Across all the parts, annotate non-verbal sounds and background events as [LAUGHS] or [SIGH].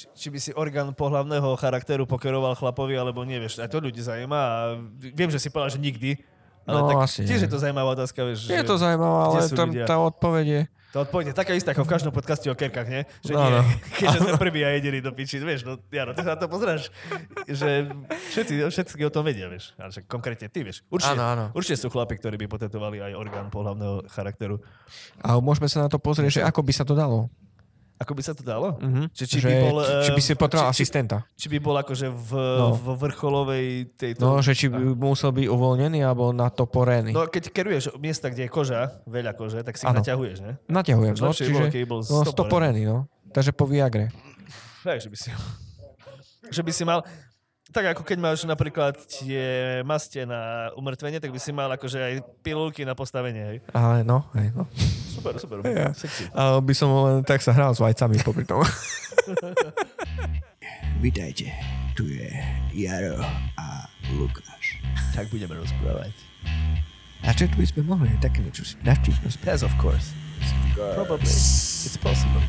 či, či by si orgán pohlavného charakteru pokeroval chlapovi, alebo nie, vieš, aj to ľudí zaujíma a viem, že si povedal, že nikdy, ale No, tak asi tiež je to zaujímavá otázka, vieš. Je to zaujímavé, kde ale tam, ľudia? tá odpoveď je... To odpoveď je taká istá ako v každom podcaste o kerkách, nie? Že No, nie, no. [LAUGHS] keďže sme prvý a jediný do piči, vieš, no Jaro, ty sa na to pozráš, že všetci, všetci o tom vedia, vieš, ale že konkrétne ty, vieš. Určite, Áno, áno. určite sú chlapi, ktorí by potetovali aj orgán pohľavného charakteru. A môžeme sa na to pozrieť, že ako by sa to dalo. Ako by sa to dalo? Mhm. Či, či, Že by bol, či, či eh, by si potreboval či, asistenta. či by bol akože v, No. v vrcholovej tejto... No, že či by musel byť uvoľnený alebo na to porený. No, keď keruješ miesta, kde je koža, veľa kože, tak si Áno. naťahuješ, ne? Naťahujem, no, čiže bolo, keby bol no, stoporený, no. Takže po Viagre. Tak, že by si... že by si mal... Tak ako keď máš napríklad tie maste na umrtvenie, tak by si mal akože aj pilulky na postavenie, hej? Ale no, hej, no. Super, super. Ja. Sexy. A by som len tak sa hral s vajcami popri tom. [LAUGHS] Vítajte, tu je Jaro a Lukáš. Tak budeme rozprávať. A čo tu by sme mohli také niečo navčiť? Yes, of course. Probably. It's possible.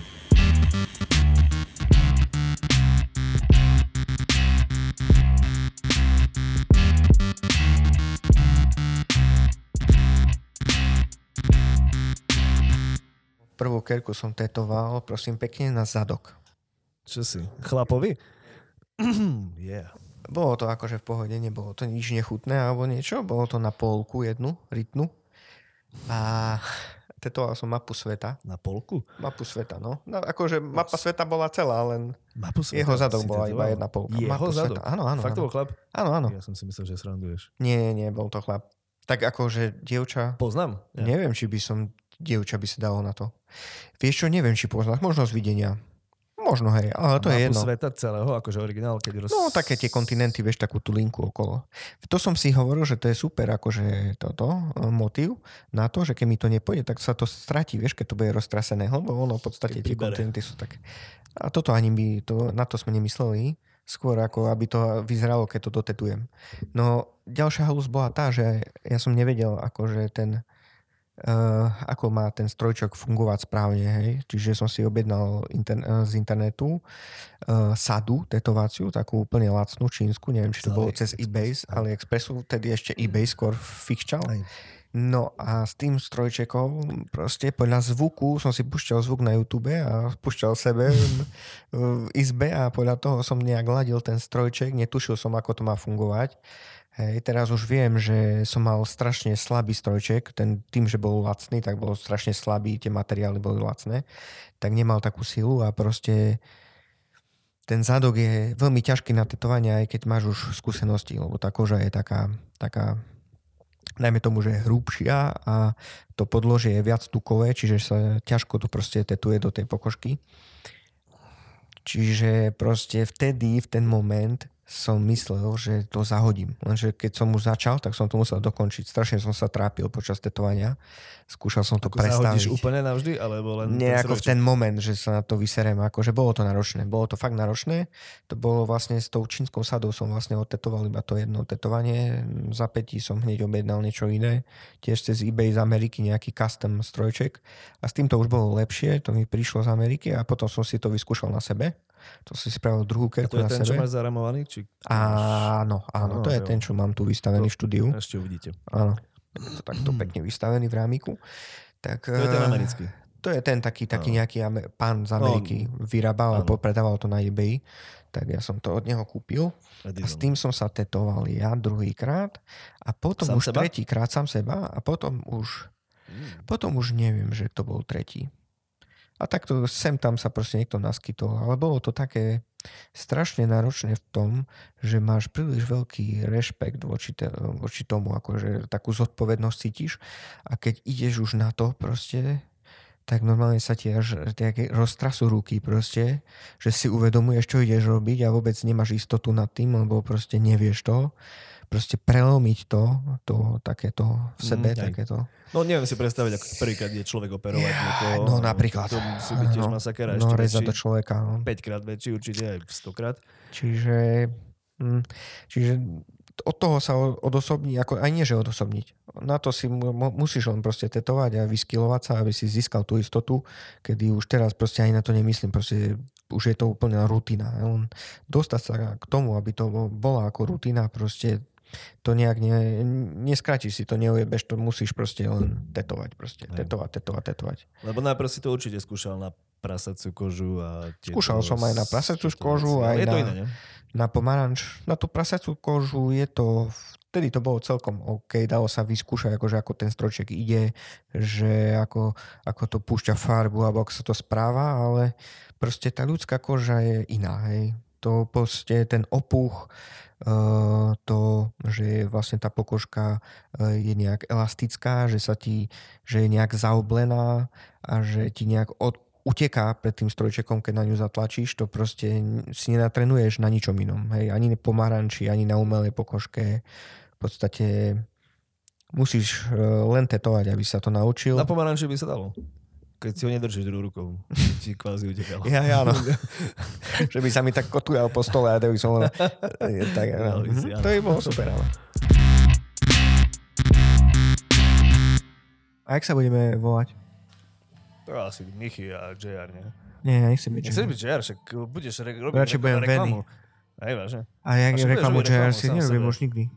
Prvú kerku som tetoval, prosím pekne, na zadok. Čo si? Chlapovi? [CLEARS THROAT] yeah. Bolo to akože v pohode, nebolo to nič nechutné alebo niečo, bolo to na polku jednu, rytnu. A tetoval som mapu sveta. Na polku? Mapu sveta, no. no akože mapa sveta bola celá, len Mapu sveta jeho zadok bola tetoval? iba jedna polka. Jeho Mapu zadok? sveta. Áno, áno. Fakt to bol chlap? Áno, áno. Ja som si myslel, že sranduješ. Nie, nie, nie, bol to chlap. Tak akože dievča, Poznám. Ja. neviem, či by som, dievča by sa dalo na to. Vieš čo, neviem, či poznáš, možno z videnia. Možno, hej, ale to je jedno. sveta celého, akože originál, keď roz... No, také tie kontinenty, vieš, takú tú linku okolo. To som si hovoril, že to je super, akože toto, e, motív na to, že keď mi to nepôjde, tak sa to stratí, vieš, keď to bude roztrasené, lebo ono v podstate tie kontinenty sú tak... A toto ani by, to, na to sme nemysleli, skôr ako aby to vyzeralo, keď to dotetujem. No, ďalšia halus bola tá, že ja som nevedel, akože ten Uh, ako má ten strojčok fungovať správne, hej. Čiže som si objednal inter- eh, z internetu uh, sadu, tetováciu, takú úplne lacnú čínsku, neviem, či to Z bolo cez eBay, AliExpressu, tedy ešte eBay skôr fichčal. Aj. No a s tým strojčekom proste podľa zvuku som si pušťal zvuk na YouTube a pušťal sebe v izbe a podľa toho som nejak ladil ten strojček, netušil som, ako to má fungovať. Hej, teraz už viem, že som mal strašne slabý strojček, ten, tým, že bol lacný, tak bol strašne slabý, tie materiály boli lacné, tak nemal takú silu a proste ten zadok je veľmi ťažký na tetovanie, aj keď máš už skúsenosti, lebo tá koža je taká, taká najmä tomu, že je hrubšia a to podložie je viac tukové, čiže sa ťažko to proste tetuje do tej pokožky. Čiže proste vtedy, v ten moment som myslel, že to zahodím. Lenže keď som už začal, tak som to musel dokončiť. Strašne som sa trápil počas tetovania. Skúšal som to Ako prestaviť. úplne navždy, alebo len Nie, ten ako v ten moment, že sa na to vyserem, akože bolo to náročné. Bolo to fakt náročné. To bolo vlastne s tou čínskou sadou som vlastne odtetoval iba to jedno tetovanie. Za pätí som hneď objednal niečo iné. Tiež cez eBay z Ameriky nejaký custom strojček. A s týmto už bolo lepšie, to mi prišlo z Ameriky a potom som si to vyskúšal na sebe. To si spravil druhú kerku to je na ten, čo sebe. máš zaramovaný? Či... Áno, áno, No, to je jo. ten, čo mám tu vystavený v štúdiu. Ešte uvidíte. Áno, [CLEARS THROAT] to takto pekne vystavený v rámiku. Tak, To je ten eh, americký. to je ten taký, taký Áno. nejaký pán z Ameriky vyrábal a predával to na eBay. Tak ja som to od neho kúpil a s tým som sa tetoval ja druhýkrát a potom Sám už seba? tretíkrát sám seba a potom už Mm. potom už neviem, že to bol tretí. A takto sem tam sa proste niekto naskytol, ale bolo to také strašne náročné v tom, že máš príliš veľký rešpekt voči, te, voči tomu, akože takú zodpovednosť cítiš a keď ideš už na to proste, tak normálne sa ti až roztrasú ruky proste, že si uvedomuješ, čo ideš robiť a vôbec nemáš istotu nad tým, lebo proste nevieš to. Proste prelomiť to, to takéto v sebe, Mm, takéto. No neviem si predstaviť, ako prvýkrát je človek operovať Ja, niekoho. no napríklad. To musí byť tiež No, masaker a No, ešte väčší. človeka. No. 5 krát väčší, určite aj 100 krát. Čiže, hm, čiže od toho sa odosobní, ako aj nie, že odosobniť. Na to si mu, mu- musíš len proste tetovať a vyskilovať sa, aby si získal tú istotu, kedy už teraz proste ani na to nemyslím, proste už je to úplná rutina. Len dostať sa k tomu, aby to bola ako rutina, proste to nejak ne, neskratíš si to, neujebeš, to musíš proste len tetovať, proste tetovať, tetovať, tetovať. Lebo najprv si to určite skúšal na prasaciu kožu a... Skúšal som aj na prasaciu tieto kožu, aj je to na- iné, ne? Na pomaranč, na tú prasacú kožu je to, vtedy to bolo celkom OK, dalo sa vyskúšať, akože ako ten strojček ide, že ako, ako to púšťa farbu, alebo ako sa to správa, ale proste tá ľudská koža je iná, hej. To proste ten opuch, eh, to, že vlastne tá pokožka eh, je nejak elastická, že sa ti, že je nejak zaoblená a že ti nejak od, uteká pred tým strojčekom, keď na ňu zatlačíš, to proste si nenatrenuješ na ničom inom. Hej? Ani na pomaranči, ani na umelej pokožke. V podstate musíš eh, len tetovať, aby sa to naučil. Na pomaranči by sa dalo. Keď si ho nedržíš druhou rukou. Ti kvázi utekal. Ja, ja, no. [LAUGHS] že by sa mi tak kotujal po stole a to by som len... [LAUGHS] tak, no. To by bolo super, ale... A jak sa budeme volať? To asi Michy a JR, nie? Nie, ja nechcem byť. Nechceš byť JR, však budeš re- robiť Radšej budem reklamu. Hej, vážne. A jak reklamu JR si nerobím už nikdy.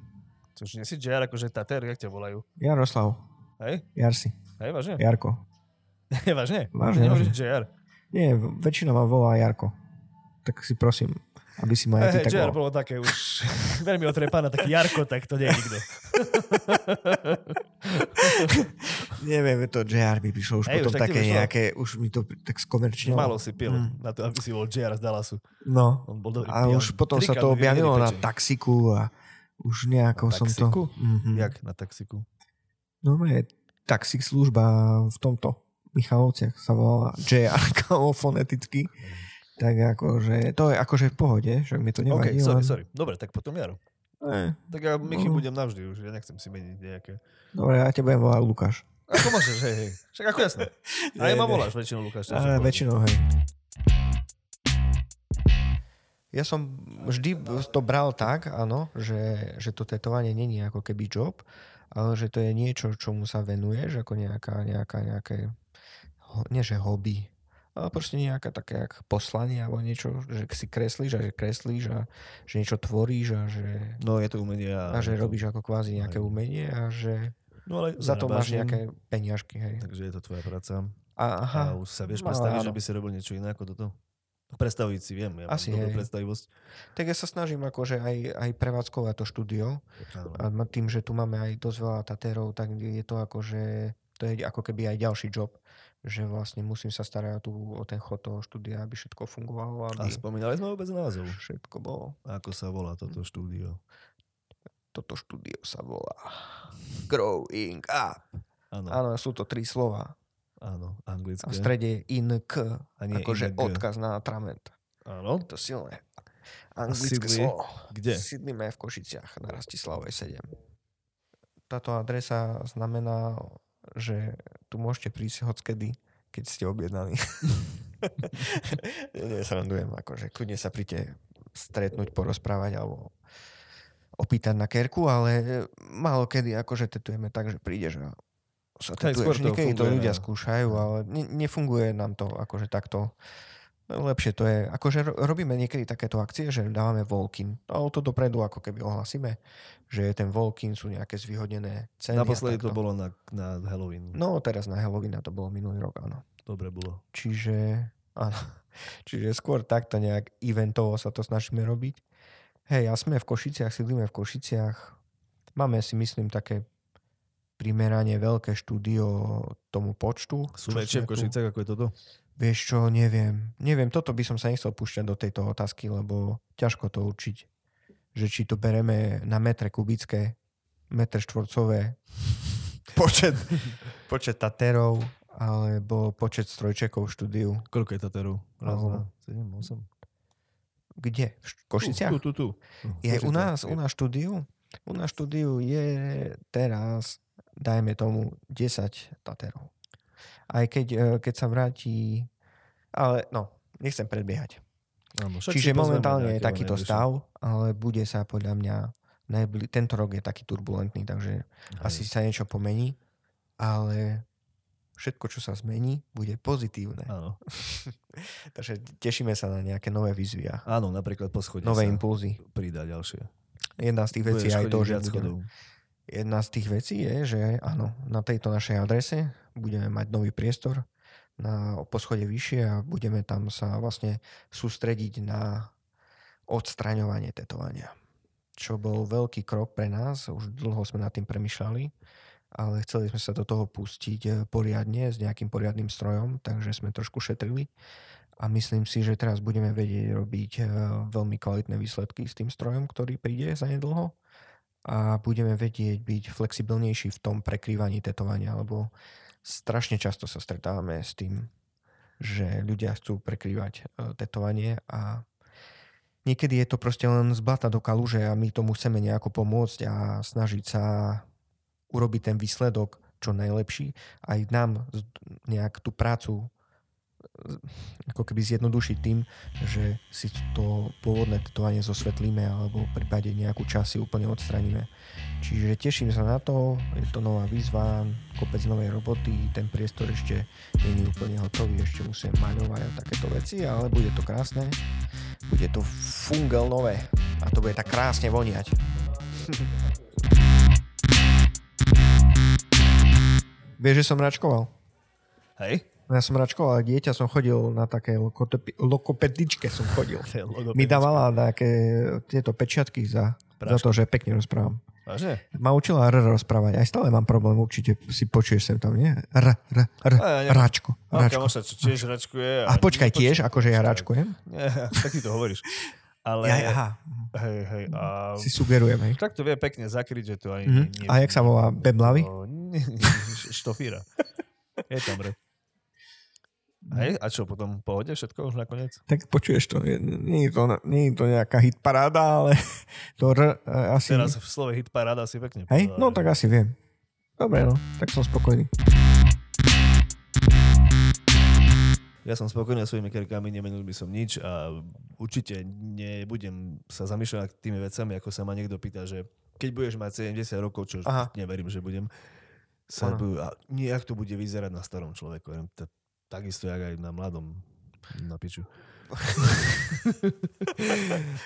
To už nie si JR, akože Tater, jak ťa volajú. Jaroslav. Hej? Jarsi. Hej, vážne? Jarko. [LAUGHS] Vážne? Vážne, Nemôžeš. JR. Nie, väčšina ma volá Jarko. Tak si prosím, aby si ma aj ty Hej, tak volal. bolo také už [LAUGHS] veľmi otrepané, taký Jarko, tak to nie je nikto. [LAUGHS] Neviem, to JR by prišlo už Hej, potom už také vyšlo. nejaké, už mi to tak skomerčnilo. Málo si pil Mm. na to, aby si bol JR z Dallasu. No. On bol dobrý A pijan. už potom sa Trikrát to objavilo na taxiku a už nejako Na som to... Mhm. Jak na taxiku? No je taxik služba v tomto Michalovciach sa volá JR foneticky. Tak akože, to je akože v pohode, však mi to OK, nevadí. sorry, len... sorry. Dobre, tak potom Jaro. Ne, Tak ja Michy No. budem navždy už, ja nechcem si meniť nejaké. dobre, ja ťa budem volať Lukáš. Ako môžeš, hej, hej. Však ako jasné. [LAUGHS] Aj Nie, ma voláš väčšinou, Lukáš. Ale väčšinou, hej. Ja som vždy to bral tak, áno, že, že to tetovanie není ako keby job, ale že to je niečo, čomu sa venuješ, ako nejaká, nejaká, nejaké, nie že hobby, ale proste nejaká také jak poslanie alebo niečo, že si kreslíš a že kreslíš a že niečo tvoríš a že, No je to umenie a... a že to- robíš ako kvázi nejaké Hej. umenie a že No ale za to máš nejaké peniažky, hej. Takže je to tvoja práca. A, aha, A už sa vieš No, predstaviť, áno. že by si robil niečo iné ako toto? Predstaviť si viem, ja Asi, mám dobrú predstavivosť. tak ja sa snažím akože aj, aj prevádzkovať to štúdio. A tým, že tu máme aj dosť veľa tatérov, tak je to ako, že to je ako keby aj ďalší job, že vlastne musím sa starať o, tú, o ten chod toho štúdia, aby všetko fungovalo, A aby spomínali sme vôbec názov. všetko bolo. Ako sa volá toto štúdio? Toto štúdio sa volá Growing Up. Áno, Áno, sú to tri slova. áno, anglické. A v strede je in k, A nie akože odkaz na atrament. Áno, To silné. Anglické slovo. kde? Sídlime v Košiciach na Rastislavej 7. Táto adresa znamená, že tu môžete prísť hockedy, keď ste objednaní. [LAUGHS] Nie, srandujem, akože kľudne sa príďte stretnúť, porozprávať alebo opýtať na kerku, ale málo kedy akože tetujeme tak, že prídeš a sa tetuješ. Niekedy to ľudia na- skúšajú, ale ne, nefunguje nám to akože takto. Lepšie to je, akože ro- robíme niekedy takéto akcie, že dávame walk-in. Ale to dopredu ako keby ohlasíme, že ten walk-in sú nejaké zvýhodnené ceny. Naposledy to bolo na, na Halloween. No teraz na Halloween a to bolo minulý rok, áno. Dobre bolo. Čiže, áno. [LAUGHS] Čiže skôr takto nejak eventovo sa to snažíme robiť. Hej, a sme v Košiciach, sídlíme v Košiciach. Máme si myslím také primerane veľké štúdio tomu počtu. Sú väčšie v tu. Košicách, ako je toto? Vieš čo, neviem. Neviem, toto by som sa nechcel púšťať do tejto otázky, lebo ťažko to určiť. Že či to bereme na metre kubické, metre štvorcové, [LAUGHS] počet, počet taterov, alebo počet strojčekov v štúdiu. Koľko je Taterov? Raz, dva, sedem, osem? Kde? V Košiciach? Tu, tu, tu. tu. Je u Košiciach. nás, u nás štúdiu? U nás štúdiu je teraz, dajme tomu, 10 taterov. Aj keď, e, keď sa vráti, ale no, nechcem predbiehať. Áno, Čiže momentálne je takýto stav, ale bude sa podľa mňa najbli- tento rok je taký turbulentný, takže asi sa niečo pomení, ale všetko, čo sa zmení, bude pozitívne. Áno. [LAUGHS] Takže tešíme sa na nejaké nové výzvy Áno, napríklad po schode nové impulzy. pridá ďalšie. Jedna z tých vecí je aj to, že schodov. jedna z tých vecí je, že áno, na tejto našej adrese budeme mať nový priestor na poschode vyššie a budeme tam sa vlastne sústrediť na odstraňovanie tetovania. Čo bol veľký krok pre nás, už dlho sme nad tým premyšľali, ale chceli sme sa do toho pustiť eh, poriadne s nejakým poriadnym strojom, takže sme trošku šetrili a myslím si, že teraz budeme vedieť robiť eh, veľmi kvalitné výsledky s tým strojom, ktorý príde za nedlho a budeme vedieť byť flexibilnejší v tom prekrývaní tetovania, lebo strašne často sa stretávame s tým, že ľudia chcú prekrývať eh, tetovanie a niekedy je to proste len z blata do kaluže a my tomu chceme nejako pomôcť a snažiť sa urobiť ten výsledok čo najlepší, aj nám nejak tú prácu ako keby zjednodušiť tým, že si to pôvodné tetovanie zosvetlíme alebo v prípade nejakú časť si úplne odstraníme. Čiže teším sa na to, je to nová výzva, kopec novej roboty, ten priestor ešte nie je úplne hotový, ešte musím maľovať a takéto veci, ale bude to krásne. Bude to fungel nové a to bude tak krásne voniať. Vieš, že som račkoval? Hej? Ja som račkoval, ako dieťa som chodil na také lokotepi- lokopedičke som chodil. [LAUGHS] Mi dávala nejaké tieto pečiatky za, za to, že pekne rozprávam. Vážne? Ma učila R rozprávať. Aj stále mám problém, určite si počuješ sem tam, nie? R, R, R, A ja račko, No, kamoša, čo tiež račkuje. A počkaj tiež, akože ja račkujem? Nie, [LAUGHS] tak ty to hovoríš. Ale, Ja, aha, hej, hej, a si sugerujem, hej. tak to vie pekne zakryť, že to aj... Mhm. nie- A jak sa volá? Beblavy? Štofíra. Je tam, re. Hej, a čo potom? Pohode všetko už nakoniec? Tak počuješ to. Nie je to, nie je to nejaká hitparáda, ale [LAUGHS] to R e, asi... Teraz v slove hit paráda si pekne Hej, povedal, no tak asi viem. Dobre, no, tak som spokojný. Ja som spokojný s svojimi kerkami, nemenil by som nič a určite nebudem sa zamýšľať nad tými vecami, ako sa ma niekto pýta, že keď budeš mať 70 rokov, čo Aha. neverím, že budem, sa a nejak to bude vyzerať na starom človeku. Takisto, jak aj na mladom. Na piču. [LAUGHS]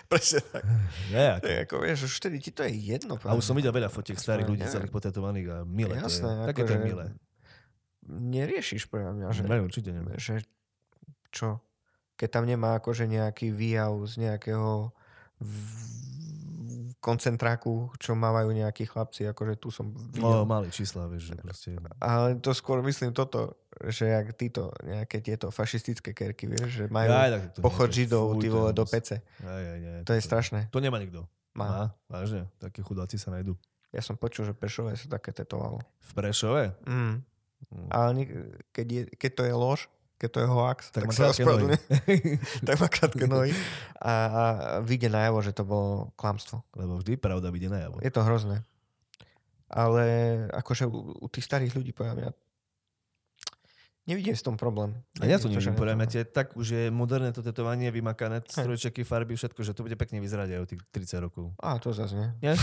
Presne tak. Nie, ako. Tak ako vieš, už vtedy ti to je jedno. A už som videl veľa fotiek starých ľudí celých potetovaných a milé. Jasné, to je, také to akože- je milé. Neriešiš pre mňa, že, Ne, určite nie. že čo? Keď tam nemá akože nejaký výjav z nejakého v- koncentráku, čo mávajú nejakí chlapci, akože tu som No, videl. mali čísla, vieš, že proste... Ale to skôr myslím toto, že jak títo nejaké tieto fašistické kerky, vieš, že majú Aj, tak to pochod nie, to židov, ty to vole, do pece. Aj, aj, aj, To je strašné. To nemá nikto. Má. Má, vážne. Takí chudáci sa nájdú. Ja som počul, že Prešové sa také tetovalo. V Prešove? Mm. Mm. Ale keď, je, keď to je lož, keď to je hoax, Tak tak, sa ospravedlňujem. [LAUGHS] tak má krátke [LAUGHS] nohy. A, a vyjde najavo, že to bolo klamstvo. Lebo vždy pravda vidie najavo. Je to hrozné. Ale akože u, u tých starých ľudí, poviem ja, nevidím s tom problém. A ja to Nevidím podľa mňa tak už je moderné to tetovanie, vymakané, strojčeky, farby, všetko, že to bude pekne vyzerať aj o tých 30 rokov. Á, to zase nie. Nie?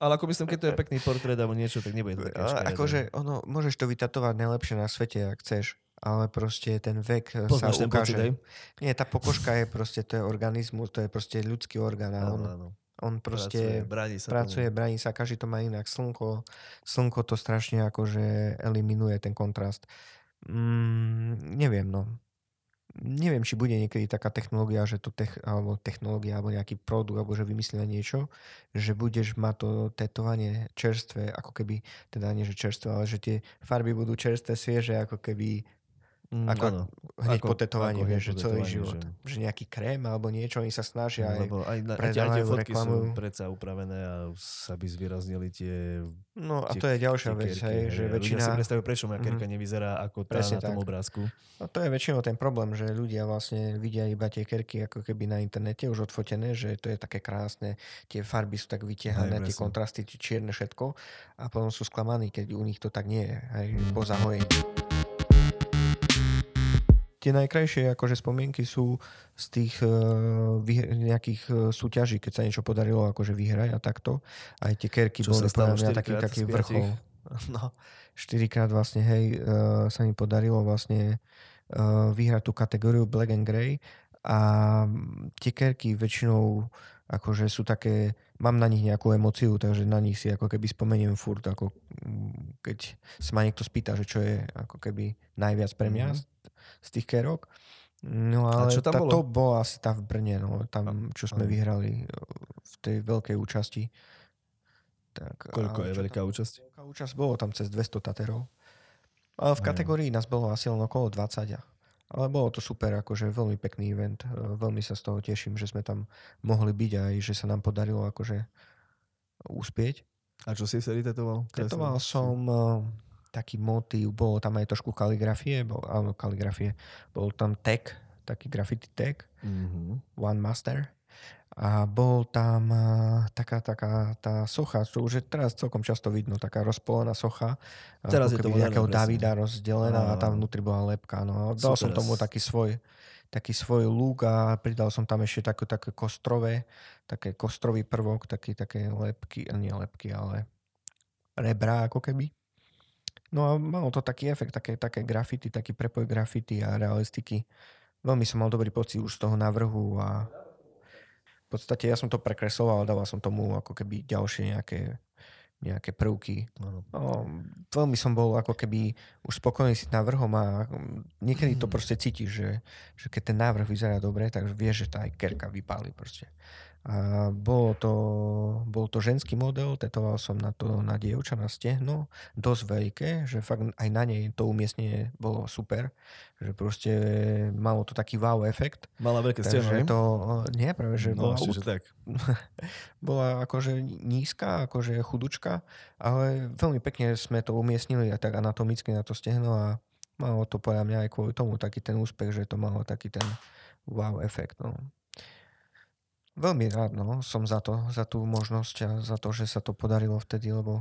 Ale ako myslím, keď to je pekný portrét alebo niečo, tak nebude to také akože ono, môžeš to vytatovať najlepšie na svete, ak chceš, ale proste ten vek e, sa Poznáš ten pocit, hej? ukáže. Nie, tá pokožka je proste, to je organizmus, to je proste ľudský orgán a Áno, on, áno. on Pracuje, proste bráni sa pracuje, tomu. sa, každý to má inak. Slnko, slnko to strašne akože eliminuje ten kontrast. Mm, neviem, no. Neviem, či bude niekedy taká technológia, že to tech, alebo technológia, alebo nejaký produkt, alebo že vymyslia niečo, že budeš mať to tetovanie čerstvé, ako keby, teda nie že čerstvé, ale že tie farby budú čerstvé, svieže, ako keby Mm, ako áno. hneď Ako- po tetovaní, vieš, že celý život. že- Že nejaký krém alebo niečo, oni sa snažia aj... Lebo aj, na, aj, aj tie predávajú, fotky reklamujú. sú predsa upravené a sa by zvýraznili tie No a tie- to je ďalšia vec, kerky, hej, že väčšina... Ľudia si predstavujú, prečo moja kerka nevyzerá ako tá na tom tak. obrázku. No to je väčšinou ten problém, že ľudia vlastne vidia iba tie kerky ako keby na internete už odfotené, že to je také krásne, tie farby sú tak vytiahané, Hej, tie kontrasty, tie čierne všetko a potom sú sklamaní, keď u nich to tak nie je, hej, po zahojení. Tie najkrajšie akože spomienky sú z tých uh, vyhr- nejakých uh, súťaží, keď sa niečo podarilo akože vyhrať a takto. Aj tie kerky Čo boli podľa mňa taký, taký vrchol. [LAUGHS] No, štyrikrát vlastne, hej, uh, sa mi podarilo vlastne uh, vyhrať tú kategóriu Black and Grey a tie kerky väčšinou akože sú také, mám na nich nejakú emociu, takže na nich si ako keby spomeniem furt, ako mm, keď sa ma niekto spýta, že čo je ako keby najviac pre mňa Mhm. z, tých kerok. No A ale čo tam tá, bolo? to bola asi tá v Brne, no, tam, čo sme vyhrali uh, v tej veľkej účasti. Tak, Koľko je veľká tam- účasť? Veľká účasť bolo tam cez 200 taterov. Ale v Hej. kategórii nás bolo asi len okolo 20. Ale bolo to super, akože veľmi pekný event. E, Veľmi sa z toho teším, že sme tam mohli byť aj že sa nám podarilo akože uspieť. A čo si vtedy tetoval? Tetoval som e, taký motív, bolo tam aj trošku kaligrafie, bol, áno, kaligrafie. Bol tam tag, taký graffiti tag, Mhm. One Master. A bol tam a, taká, taká tá socha, čo už je teraz celkom často vidno, taká rozpolená socha. a Teraz je to nejakého presne. Davida rozdelená a tam Áno. vnútri bola lepka. No. A Dal som tomu taký svoj, taký svoj look a pridal som tam ešte také, také kostrové, také kostrový prvok, taký, také lepky, nie lepky, ale rebra ako keby. No a malo to taký efekt, také, také grafity, taký prepoj grafity a realistiky. Veľmi som mal dobrý pocit už z toho návrhu a v podstate ja som to prekresloval dával som tomu ako keby ďalšie nejaké, nejaké prvky. No, veľmi som bol ako keby už spokojný s návrhom a mm, niekedy to proste cítiš, že, že keď ten návrh vyzerá dobre, tak vieš, že tá aj kerka vypáli proste. A bolo to, bol to ženský model, tetoval som na to na dievča, na stehno, dosť veľké, že fakt aj na nej to umiestnenie bolo super, že proste malo to taký wow efekt. Mala veľké ne? to, nie, práve, že No, bola, čiže tak. [LAUGHS] bola akože nízka, akože chudučka, ale veľmi pekne sme to umiestnili a tak anatomicky na to stehno a malo to podľa mňa aj kvôli tomu taký ten úspech, že to malo taký ten wow efekt. No. Veľmi rád no, som za to, za tú možnosť a za to, že sa to podarilo vtedy, lebo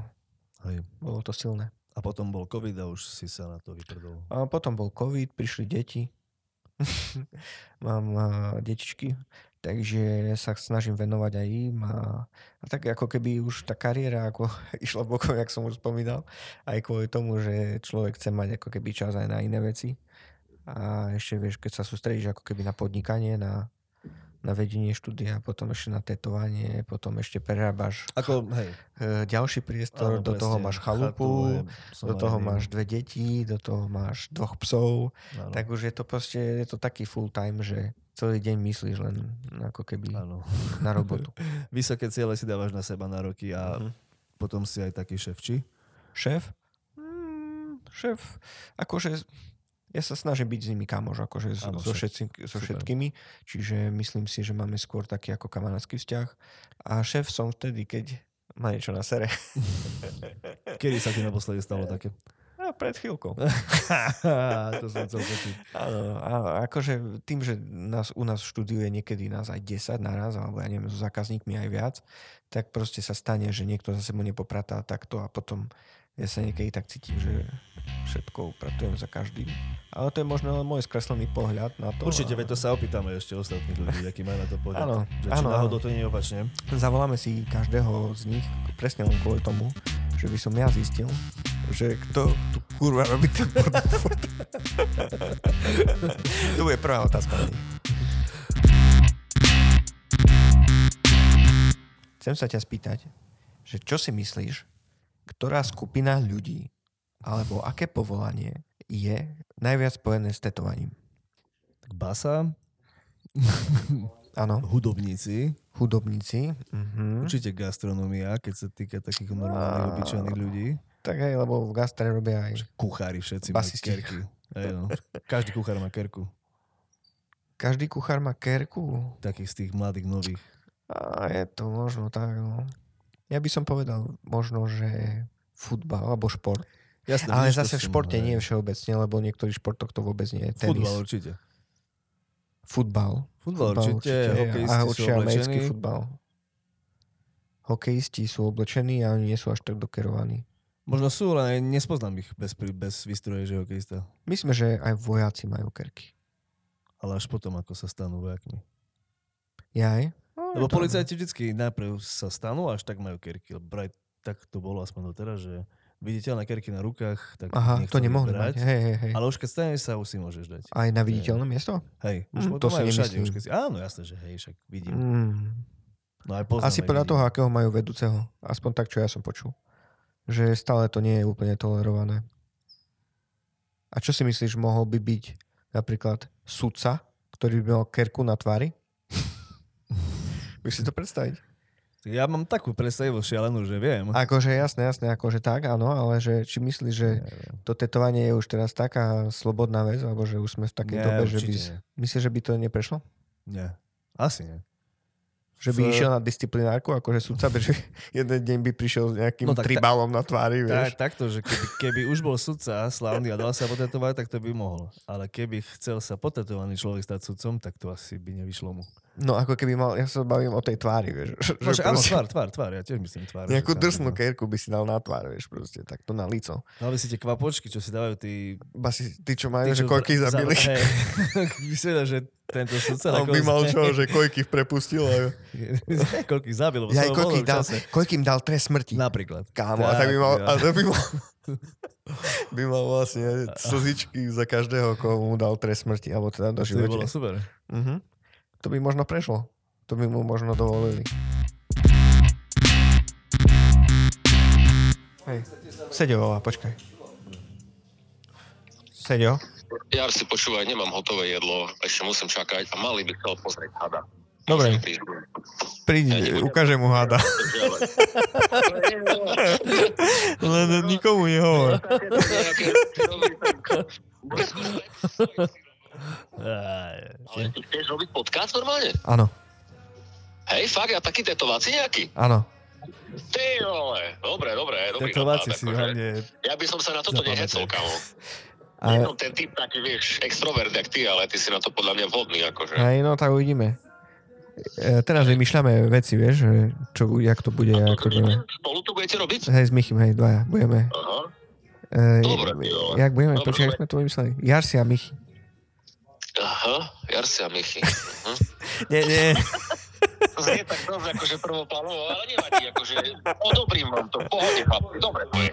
Hej. bolo to silné. A potom bol COVID a už si sa na to vyprdol. A potom bol COVID, prišli deti. [LAUGHS] Mám a, detičky, takže sa snažím venovať aj im a, a tak ako keby už tá kariéra ako [LAUGHS] išla bokom, jak som už spomínal, aj kvôli tomu, že človek chce mať ako keby čas aj na iné veci. A ešte vieš, keď sa sústredíš ako keby na podnikanie, na, na vedenie štúdia, potom ešte na tetovanie, potom ešte prerábaš Ako, hej. e, ďalší priestor, áno, do toho presne. máš Chatu, chalupu, hej, do toho somariny. máš dve deti, do toho máš dvoch psov, Áno. tak už je to proste, je to taký full time, že celý deň myslíš len ako keby Áno. na robotu. [LAUGHS] Vysoké ciele si dávaš na seba na roky a Mhm. potom si aj taký šéf, či? Šéf? Mm, šéf, akože ja sa snažím byť s nimi kamož, akože so, Áno, so, všetci, so všetkými, čiže myslím si, že máme skôr taký ako kamarátsky vzťah. A šéf som vtedy, keď má niečo na sere. [LAUGHS] Kedy sa ti naposledy stalo také? A pred chvíľkou. [LAUGHS] to som chcel počuť. Áno, akože tým, že nás, u nás v štúdiu je niekedy nás aj 10 naraz, alebo ja neviem, so zákazníkmi aj viac, tak proste sa stane, že niekto za sebou nepopratá takto a potom ja sa niekedy tak cítim, že všetko upratujem za každým. Ale to je možno len môj skreslený pohľad na to. Určite, a veď to sa opýtame ešte ostatných ľudí, aký majú na to pohľad. Áno, že či áno, náhodou áno. to nie je opačne. Zavoláme si každého z nich presne len kvôli tomu, že by som ja zistil, že kto tu kurva robí ten furt. [LAUGHS] to bude prvá otázka. Chcem sa ťa spýtať, že čo si myslíš, ktorá skupina ľudí alebo aké povolanie je najviac spojené s tetovaním? Tak basa, Áno, hudobníci, hudobníci. Mhm. určite gastronomia, keď sa týka takých normálnych, Á. obyčajných ľudí. Tak hej, lebo v gastre robia aj Kuchári všetci Basisti. majú kerky. Hej, no. Každý kuchár má kerku. Každý kuchár má kerku. Takých z tých mladých, nových. A je to možno tak, no. Ja by som povedal možno, že futbal alebo šport. Jasné, Ale zase v športe nie je všeobecne, lebo niektorých športoch to vôbec nie je. Tenis. Futbal určite. Futbal. Futbal určite, hokejisti a určite americký futbal. Hokejisti sú oblečení a oni nie sú až tak dokerovaní. Možno sú, ale nespoznám ich bez, bez výstroje, že hokejista. Myslím, že aj vojaci majú kerky. ale až potom, ako sa stanú vojakmi. Jaj. No, Lebo to- policajti vždycky najprv sa stanú, až tak majú kerky. Lebo tak to bolo aspoň doteraz, že viditeľné kerky na rukách, tak Aha, to nemohli brať. Hej, hej, hej. Ale už keď staneš sa, už si môžeš dať. Aj na viditeľné miesto? Hej, už Mm, to si všade. Už keď si, áno, jasné, že hej, však vidím. Mm. No aj poznáme Asi podľa toho, akého majú vedúceho. Aspoň tak, čo ja som počul. Že stále to nie je úplne tolerované. A čo si myslíš, mohol by byť napríklad sudca, ktorý by mal kerku na tvári? Vieš si to predstaviť? Ja mám takú predstavu šialenú, že viem. Akože jasné, jasné, akože tak, áno, ale že či myslíš, že to tetovanie je už teraz taká slobodná vec, alebo že už sme v takej Nie, dobe, že by... Myslíš, že by to neprešlo? Nie. Asi nie. Že by V- išiel na disciplinárku, akože sudca, [LAUGHS] že jeden deň by prišiel s nejakým No tak ta- tribalom na tvári, vieš? Tak, takto, že keby, keby už bol sudca slávny a dal sa potetovať, tak to by mohol. Ale keby chcel sa potetovaný človek stať sudcom, tak to asi by nevyšlo mu. No ako keby mal, ja sa bavím o tej tvári, vieš. Že No, však, áno, tvár, tvár, tvár, ja tiež myslím tvár. Nejakú že drsnú kerku by si dal na tvár, vieš, proste, takto na lico. No ale si tie kvapočky, čo si dávajú tí... Basi, tí, čo majú, tí, že koľky za- zabili. [LAUGHS] Hej, [LAUGHS] vysvedia, že tento sudca... On by mal čo, že koľky prepustil. A... [LAUGHS] koľkých zabil, Ja aj v dal, im dal trest smrti. Napríklad. Kámo, a tak by mal, ja. a by mal, [LAUGHS] by mal vlastne slzičky za každého, koho mu dal trest smrti, alebo teda do To by bolo super. Mhm. To by možno prešlo. To by mu možno dovolili. Hej. Seďo volá, počkaj. Seďo? Ja si počúvaj, nemám hotové jedlo, ešte musím čakať a mali by chcel pozrieť hada. Dobre. Príď, Ja ukážem mu hada. Len nikomu nehovor. Aj, Ale ty chceš robiť podcast normálne? Áno, Hej, fakt, a taký tetovací nejaký? áno. Ty vole, dobre, dobre, dobrý Tetovací si hlavne... Ja by som sa na toto nehecol, kamo. A, Nie som ten typ taký, vieš, extrovert, jak ty, ale ty si na to podľa mňa vhodný, akože. aj, no tak uvidíme. E, teraz vymýšľame veci, vieš, čo, bude, jak to bude, A to to budeme. Spolu to budete robiť? Hej, s Michym, hej, dvaja, budeme. Aha. E, Dobre, jak budeme, Dobre, počkaj, jak dobre. sme to vymysleli. Jarsi a Michy. Aha, Jarsi a Michy. Mhm. [LAUGHS] Nie, nie. To znie tak dosť akože prvoplánovo, ale nevadí, akože odobrím vám to, pohode. Dobre, to je.